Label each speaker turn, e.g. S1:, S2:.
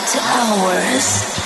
S1: After Hours.